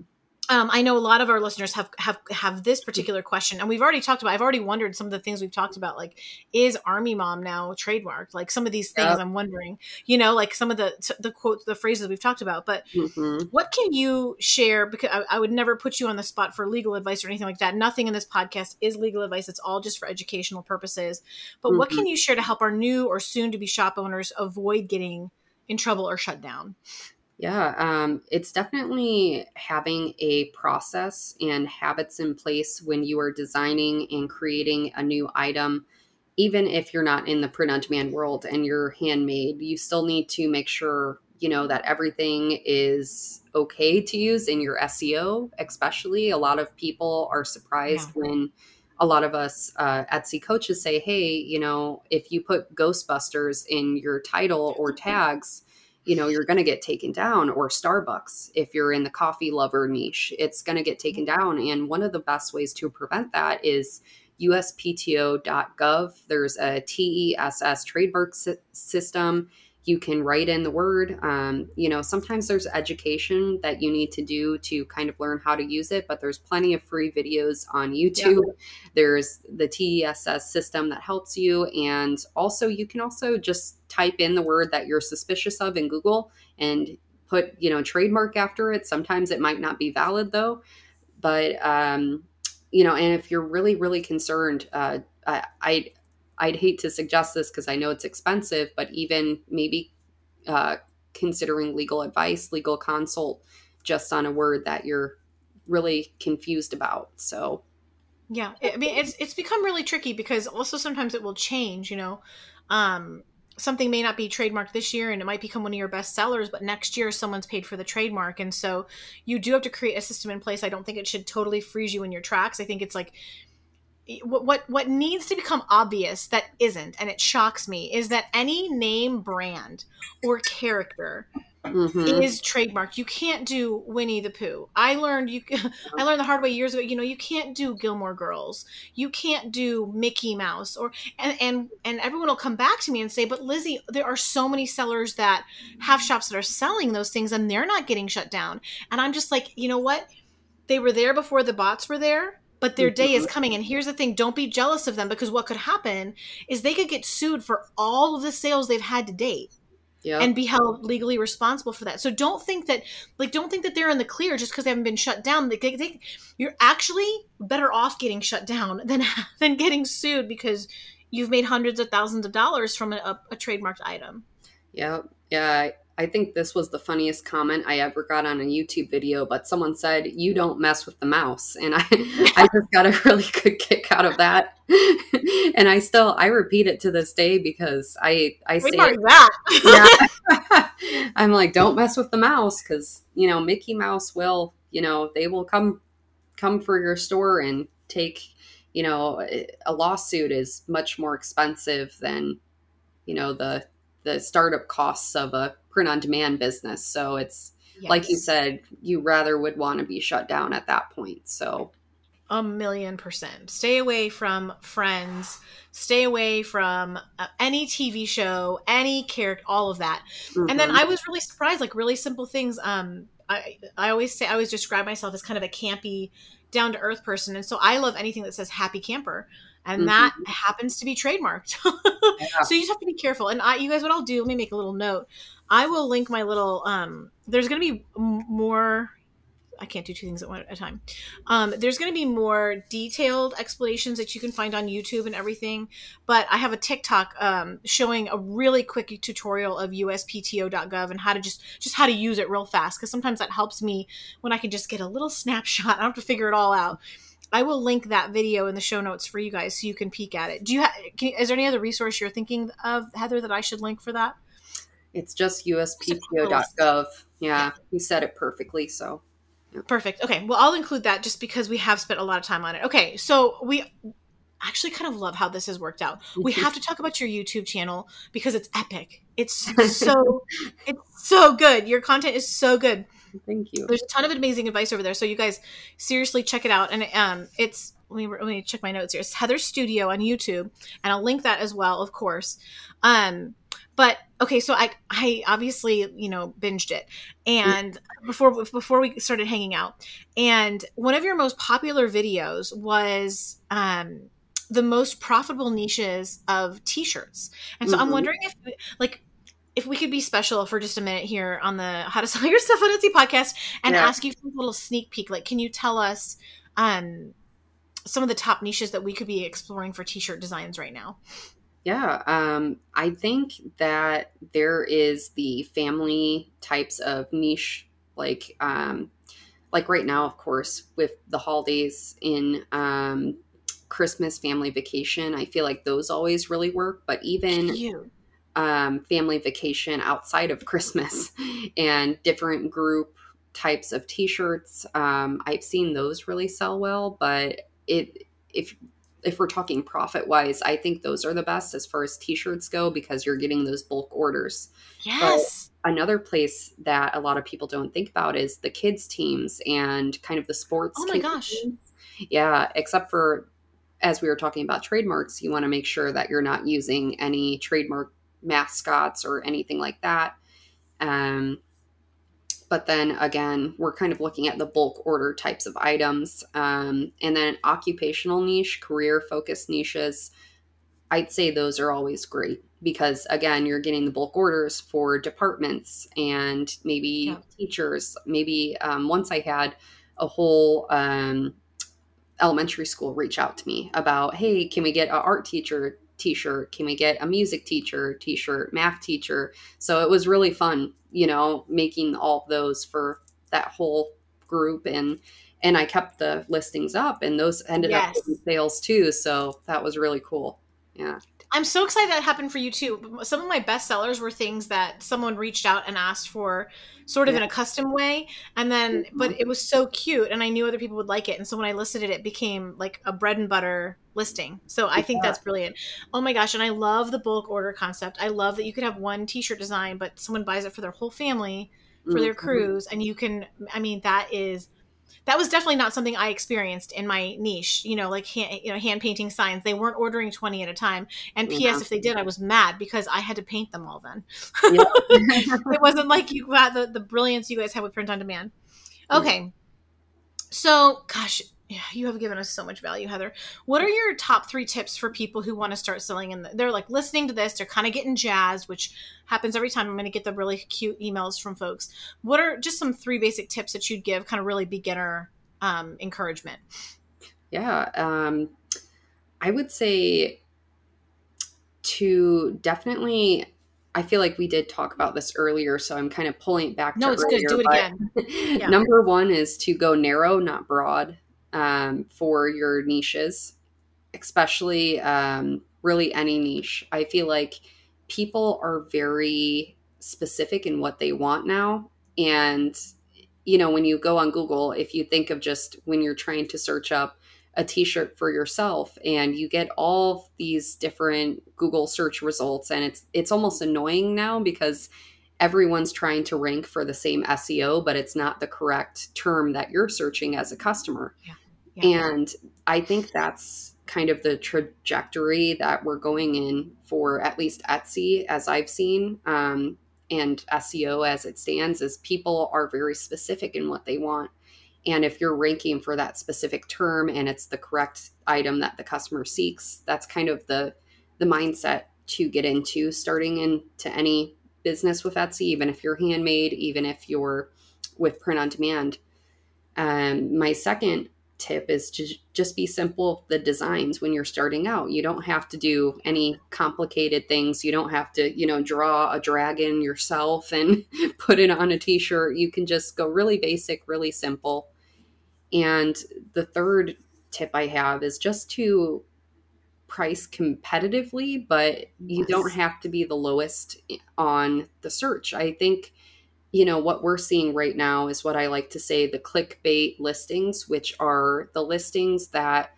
um, I know a lot of our listeners have have have this particular question, and we've already talked about. I've already wondered some of the things we've talked about, like is Army Mom now trademarked? Like some of these things, yep. I'm wondering. You know, like some of the the quotes, the phrases we've talked about. But mm-hmm. what can you share? Because I, I, would never put you on the spot for legal advice or anything like that. Nothing in this podcast is legal advice. It's all just for educational purposes. But mm-hmm. what can you share to help our new or soon to be shop owners avoid getting in trouble or shut down? Yeah, um, it's definitely having a process and habits in place when you are designing and creating a new item. Even if you're not in the print on demand world and you're handmade, you still need to make sure you know that everything is okay to use in your SEO. Especially, a lot of people are surprised yeah. when a lot of us uh, Etsy coaches say, "Hey, you know, if you put Ghostbusters in your title or tags." You know you're going to get taken down or starbucks if you're in the coffee lover niche it's going to get taken mm-hmm. down and one of the best ways to prevent that is uspto.gov there's a tess trademark system you can write in the word. Um, you know sometimes there's education that you need to do to kind of learn how to use it but there's plenty of free videos on youtube. Yeah. there's the tess system that helps you and also you can also just type in the word that you're suspicious of in google and put you know trademark after it. Sometimes it might not be valid though but um, you know and if you're really really concerned uh, I, I I'd hate to suggest this because I know it's expensive, but even maybe uh, considering legal advice, legal consult, just on a word that you're really confused about. So, yeah, I mean, it's it's become really tricky because also sometimes it will change. You know, um, something may not be trademarked this year and it might become one of your best sellers but next year someone's paid for the trademark and so you do have to create a system in place i don't think it should totally freeze you in your tracks i think it's like what what what needs to become obvious that isn't and it shocks me is that any name brand or character mm-hmm. is trademarked. You can't do winnie the pooh. I learned you i learned the hard way years ago you know you can't do gilmore girls. You can't do mickey mouse or and and and everyone will come back to me and say but lizzie there are so many sellers that have shops that are selling those things and they're not getting shut down. And i'm just like you know what? They were there before the bots were there but their day is mm-hmm. coming. And here's the thing don't be jealous of them because what could happen is they could get sued for all of the sales they've had to date yep. and be held legally responsible for that. So don't think that like don't think that they're in the clear just because they haven't been shut down. They, they, you're actually better off getting shut down than than getting sued because you've made hundreds of thousands of dollars from a, a, a trademarked item. Yeah yeah I think this was the funniest comment I ever got on a YouTube video, but someone said, You don't mess with the mouse. And I, I just got a really good kick out of that. and I still, I repeat it to this day because I, I say it, that. yeah. I'm like, Don't mess with the mouse because, you know, Mickey Mouse will, you know, they will come, come for your store and take, you know, a lawsuit is much more expensive than, you know, the, the startup costs of a print on demand business. So it's yes. like you said, you rather would want to be shut down at that point. So a million percent. Stay away from friends. Stay away from uh, any TV show, any character, all of that. Mm-hmm. And then I was really surprised, like really simple things. Um, I I always say I always describe myself as kind of a campy, down to earth person, and so I love anything that says happy camper and mm-hmm. that happens to be trademarked. yeah. So you just have to be careful. And I, you guys, what I'll do, let me make a little note. I will link my little. Um, there's going to be more. I can't do two things at one at a time. Um, there's going to be more detailed explanations that you can find on YouTube and everything. But I have a TikTok um, showing a really quick tutorial of USPTO.gov and how to just just how to use it real fast because sometimes that helps me when I can just get a little snapshot. I don't have to figure it all out. I will link that video in the show notes for you guys so you can peek at it. Do you have? Is there any other resource you're thinking of, Heather, that I should link for that? It's just uspto.gov. Yeah, you said it perfectly. So perfect. Okay, well, I'll include that just because we have spent a lot of time on it. Okay, so we actually kind of love how this has worked out. We have to talk about your YouTube channel because it's epic. It's so it's so good. Your content is so good. Thank you. There's a ton of amazing advice over there. So you guys seriously check it out. And um, it's let me let me check my notes here. It's Heather Studio on YouTube, and I'll link that as well, of course. Um, but okay, so I I obviously you know binged it, and before before we started hanging out, and one of your most popular videos was um the most profitable niches of t-shirts and so mm-hmm. i'm wondering if like if we could be special for just a minute here on the How to Sell Your Stuff on Etsy podcast and yeah. ask you for a little sneak peek, like, can you tell us um, some of the top niches that we could be exploring for t-shirt designs right now? Yeah, um, I think that there is the family types of niche, like um, like right now, of course, with the holidays in um, Christmas, family vacation. I feel like those always really work. But even Cute um, family vacation outside of Christmas and different group types of t-shirts. Um, I've seen those really sell well, but it if if we're talking profit wise, I think those are the best as far as t-shirts go because you're getting those bulk orders. Yes. But another place that a lot of people don't think about is the kids teams and kind of the sports. Oh my gosh. Teams. Yeah, except for as we were talking about trademarks, you want to make sure that you're not using any trademark mascots or anything like that. Um, but then again, we're kind of looking at the bulk order types of items. Um, and then occupational niche, career focused niches, I'd say those are always great because again, you're getting the bulk orders for departments and maybe yeah. teachers. Maybe um, once I had a whole um, elementary school reach out to me about, hey, can we get an art teacher t-shirt can we get a music teacher t-shirt math teacher? So it was really fun you know making all those for that whole group and and i kept the listings up and those ended yes. up in sales too so that was really cool. Yeah I'm so excited that happened for you too. Some of my best sellers were things that someone reached out and asked for sort of yeah. in a custom way. And then, mm-hmm. but it was so cute and I knew other people would like it. And so when I listed it, it became like a bread and butter listing. So I think that's brilliant. Oh my gosh. And I love the bulk order concept. I love that you could have one t shirt design, but someone buys it for their whole family for mm-hmm. their cruise. And you can, I mean, that is that was definitely not something I experienced in my niche. You know, like hand, you know, hand painting signs. They weren't ordering twenty at a time. And mm, P.S. Yeah. If they did, I was mad because I had to paint them all. Then yeah. it wasn't like you got the the brilliance you guys have with print on demand. Okay, so gosh, yeah, you have given us so much value, Heather. What are your top three tips for people who want to start selling? And they're like listening to this, they're kind of getting jazzed, which happens every time. I'm going to get the really cute emails from folks. What are just some three basic tips that you'd give, kind of really beginner um, encouragement? Yeah, um, I would say to definitely I feel like we did talk about this earlier, so I'm kind of pulling it back. No, it's earlier, good. Do it again. Yeah. Number one is to go narrow, not broad, um, for your niches, especially um, really any niche. I feel like people are very specific in what they want now, and you know, when you go on Google, if you think of just when you're trying to search up a t-shirt for yourself and you get all these different Google search results and it's it's almost annoying now because everyone's trying to rank for the same SEO but it's not the correct term that you're searching as a customer. Yeah. Yeah. And I think that's kind of the trajectory that we're going in for at least Etsy as I've seen um, and SEO as it stands is people are very specific in what they want and if you're ranking for that specific term and it's the correct item that the customer seeks, that's kind of the the mindset to get into starting into any business with Etsy, even if you're handmade, even if you're with print on demand. Um, my second tip is to just be simple the designs when you're starting out. You don't have to do any complicated things. You don't have to you know draw a dragon yourself and put it on a t-shirt. You can just go really basic really simple. And the third tip i have is just to price competitively but you don't have to be the lowest on the search. I think you know what we're seeing right now is what i like to say the clickbait listings which are the listings that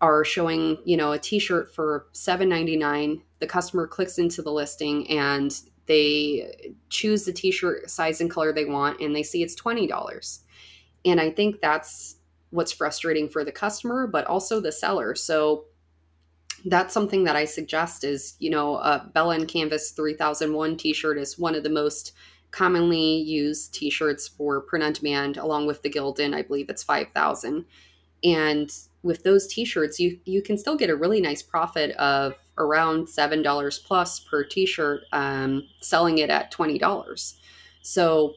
are showing you know a t-shirt for 7.99 the customer clicks into the listing and they choose the t-shirt size and color they want and they see it's $20 and i think that's what's frustrating for the customer but also the seller. So that's something that i suggest is you know a bella and canvas 3001 t-shirt is one of the most commonly used t-shirts for print on demand along with the Gildan. I believe it's 5,000. And with those t-shirts, you you can still get a really nice profit of around seven dollars plus per t-shirt, um, selling it at twenty dollars. So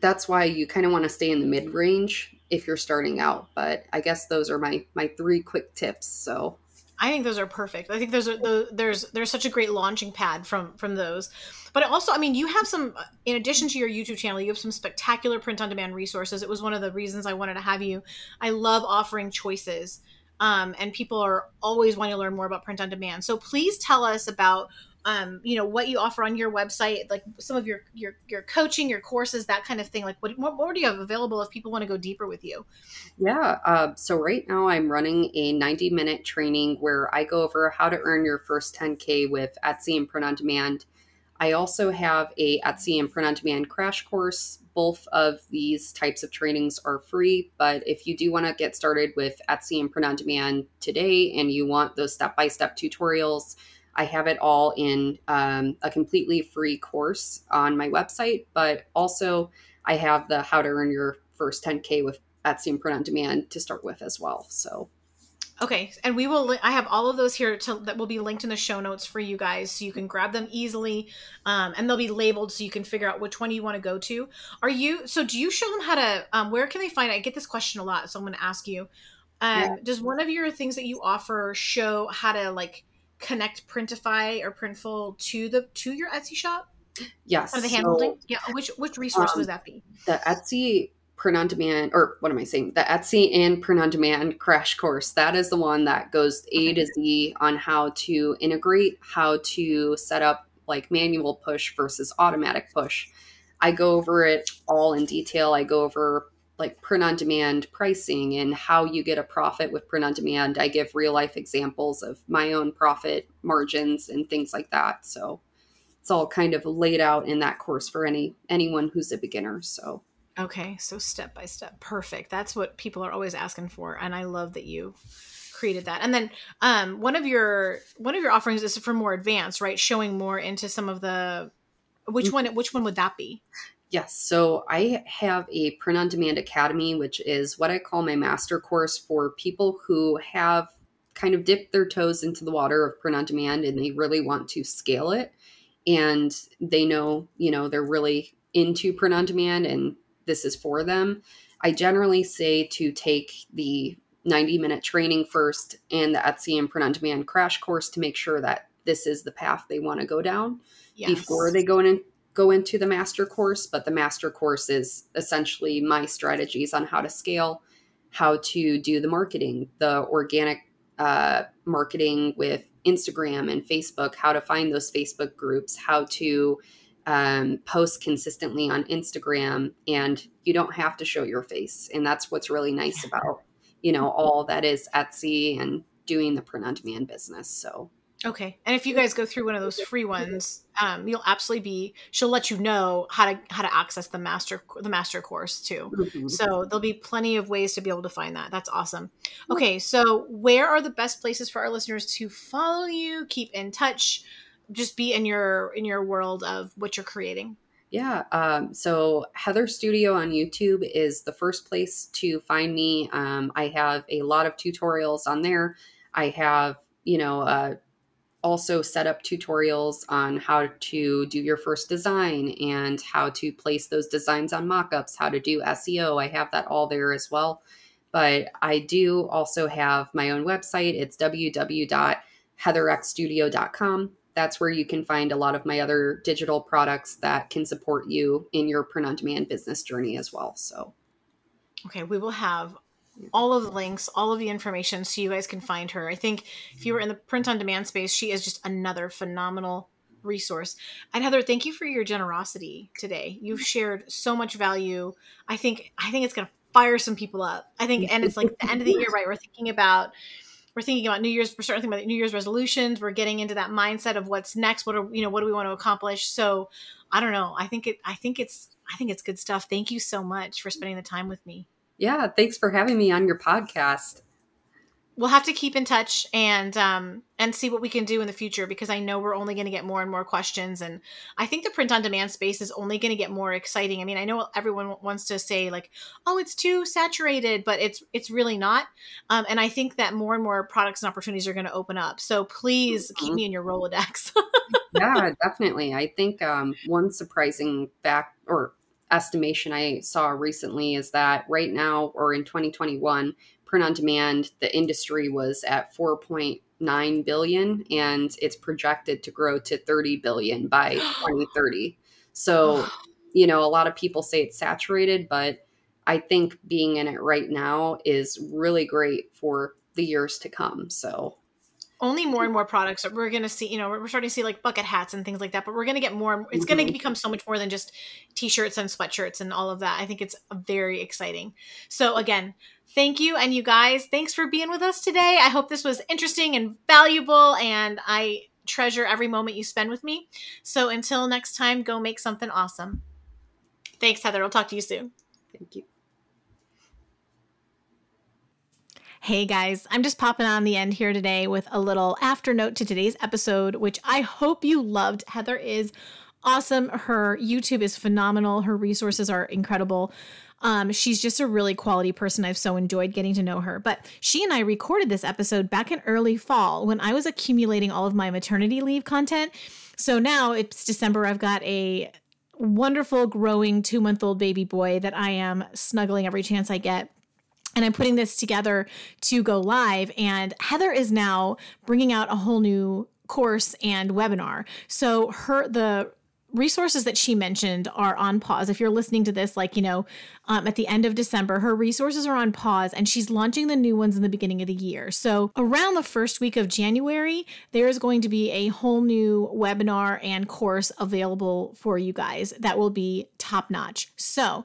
that's why you kind of want to stay in the mid range if you're starting out. But I guess those are my my three quick tips. So I think those are perfect. I think those are the, there's there's such a great launching pad from from those. But also, I mean, you have some in addition to your YouTube channel, you have some spectacular print on demand resources. It was one of the reasons I wanted to have you. I love offering choices. Um, and people are always wanting to learn more about print on demand. So please tell us about um, you know what you offer on your website like some of your your your coaching your courses that kind of thing like what, more do you have available if people want to go deeper with you? Yeah uh, so right now i'm running a 90 minute training where i go over how to earn your first 10k with etsy and print on demand. I also have a etsy and print on demand crash course. Both of these types of trainings are free but if you do want to get started with etsy and print on demand today and you want those step-by-step tutorials I have it all in um, a completely free course on my website, but also I have the how to earn your first 10K with Etsy and print on demand to start with as well. So Okay, and we will. I have all of those here to, that will be linked in the show notes for you guys, so you can grab them easily, um, and they'll be labeled so you can figure out which one you want to go to. Are you? So, do you show them how to? Um, where can they find? I get this question a lot, so I'm going to ask you. Um, yeah. Does one of your things that you offer show how to like connect Printify or Printful to the to your Etsy shop? Yes. Or the hand holding? Yeah. Which which resource um, was that be? The Etsy print on demand or what am I saying? The Etsy and print on demand crash course. That is the one that goes A to Z on how to integrate, how to set up like manual push versus automatic push. I go over it all in detail. I go over like print on demand pricing and how you get a profit with print on demand. I give real life examples of my own profit margins and things like that. So it's all kind of laid out in that course for any anyone who's a beginner. So okay, so step by step, perfect. That's what people are always asking for, and I love that you created that. And then um, one of your one of your offerings is for more advanced, right? Showing more into some of the which mm. one which one would that be? Yes. So I have a print on demand academy, which is what I call my master course for people who have kind of dipped their toes into the water of print on demand and they really want to scale it. And they know, you know, they're really into print on demand and this is for them. I generally say to take the 90 minute training first and the Etsy and print on demand crash course to make sure that this is the path they want to go down yes. before they go in go into the master course but the master course is essentially my strategies on how to scale how to do the marketing the organic uh, marketing with instagram and facebook how to find those facebook groups how to um, post consistently on instagram and you don't have to show your face and that's what's really nice about you know all that is etsy and doing the print on demand business so Okay. And if you guys go through one of those free ones, um, you'll absolutely be she'll let you know how to how to access the master the master course too. Mm-hmm. So there'll be plenty of ways to be able to find that. That's awesome. Okay, so where are the best places for our listeners to follow you, keep in touch, just be in your in your world of what you're creating? Yeah. Um, so Heather Studio on YouTube is the first place to find me. Um, I have a lot of tutorials on there. I have, you know, uh, also set up tutorials on how to do your first design and how to place those designs on mockups, how to do SEO. I have that all there as well. But I do also have my own website. It's www.heatherxstudio.com that's where you can find a lot of my other digital products that can support you in your print on demand business journey as well. So, okay, we will have all of the links, all of the information so you guys can find her. I think if you were in the print on demand space, she is just another phenomenal resource. And Heather, thank you for your generosity today. You've shared so much value. I think I think it's going to fire some people up. I think and it's like the end of the year, right? We're thinking about we're thinking about New Year's, we're starting about New Year's resolutions. We're getting into that mindset of what's next. What are you know, what do we want to accomplish? So I don't know. I think it I think it's I think it's good stuff. Thank you so much for spending the time with me. Yeah, thanks for having me on your podcast we'll have to keep in touch and um, and see what we can do in the future because I know we're only going to get more and more questions and I think the print on demand space is only going to get more exciting. I mean, I know everyone wants to say like, "Oh, it's too saturated," but it's it's really not. Um, and I think that more and more products and opportunities are going to open up. So please mm-hmm. keep me in your Rolodex. yeah, definitely. I think um, one surprising fact or estimation I saw recently is that right now or in 2021 print on demand, the industry was at 4.9 billion and it's projected to grow to 30 billion by 2030. So, you know, a lot of people say it's saturated, but I think being in it right now is really great for the years to come. So, only more and more products we're going to see you know we're starting to see like bucket hats and things like that but we're going to get more it's going to mm-hmm. become so much more than just t-shirts and sweatshirts and all of that. I think it's very exciting. So again thank you and you guys thanks for being with us today. I hope this was interesting and valuable and i treasure every moment you spend with me. So until next time go make something awesome. Thanks heather. I'll talk to you soon. Thank you Hey guys, I'm just popping on the end here today with a little after note to today's episode, which I hope you loved. Heather is awesome. Her YouTube is phenomenal. Her resources are incredible. Um, she's just a really quality person. I've so enjoyed getting to know her. But she and I recorded this episode back in early fall when I was accumulating all of my maternity leave content. So now it's December. I've got a wonderful, growing two month old baby boy that I am snuggling every chance I get and I'm putting this together to go live. And Heather is now bringing out a whole new course and webinar. So her the resources that she mentioned are on pause. If you're listening to this, like, you know, um, at the end of December, her resources are on pause and she's launching the new ones in the beginning of the year. So, around the first week of January, there is going to be a whole new webinar and course available for you guys that will be top notch. So,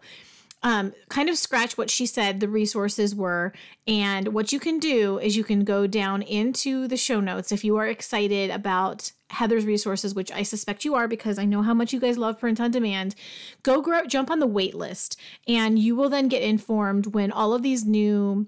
um, kind of scratch what she said the resources were. And what you can do is you can go down into the show notes if you are excited about Heather's resources, which I suspect you are because I know how much you guys love print on demand. Go grow, jump on the wait list, and you will then get informed when all of these new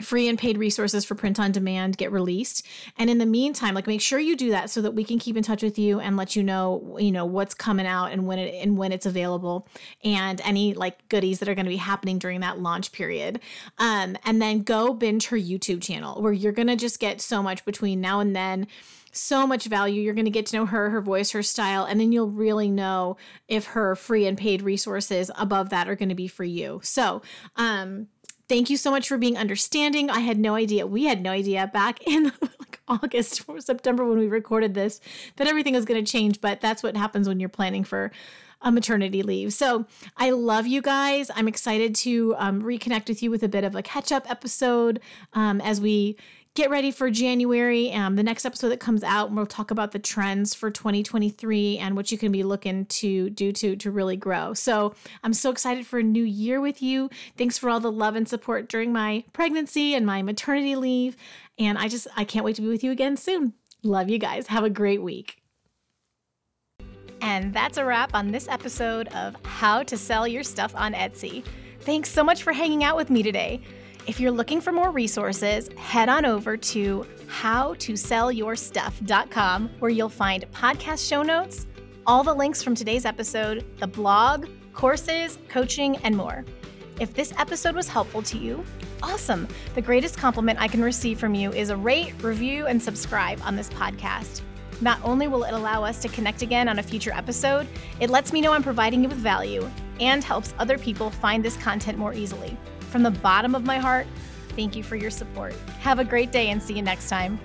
free and paid resources for print on demand get released and in the meantime like make sure you do that so that we can keep in touch with you and let you know you know what's coming out and when it and when it's available and any like goodies that are going to be happening during that launch period um and then go binge her youtube channel where you're going to just get so much between now and then so much value. You're going to get to know her, her voice, her style, and then you'll really know if her free and paid resources above that are going to be for you. So, um, Thank you so much for being understanding. I had no idea. We had no idea back in like August or September when we recorded this that everything was going to change, but that's what happens when you're planning for a maternity leave. So I love you guys. I'm excited to um, reconnect with you with a bit of a catch up episode um, as we get ready for January. Um, the next episode that comes out, we'll talk about the trends for 2023 and what you can be looking to do to to really grow. So I'm so excited for a new year with you. Thanks for all the love and support during my pregnancy and my maternity leave. And I just I can't wait to be with you again soon. Love you guys. Have a great week. And that's a wrap on this episode of How to Sell Your Stuff on Etsy. Thanks so much for hanging out with me today. If you're looking for more resources, head on over to howtosellyourstuff.com where you'll find podcast show notes, all the links from today's episode, the blog, courses, coaching, and more. If this episode was helpful to you, awesome. The greatest compliment I can receive from you is a rate, review, and subscribe on this podcast. Not only will it allow us to connect again on a future episode, it lets me know I'm providing you with value and helps other people find this content more easily. From the bottom of my heart, thank you for your support. Have a great day and see you next time.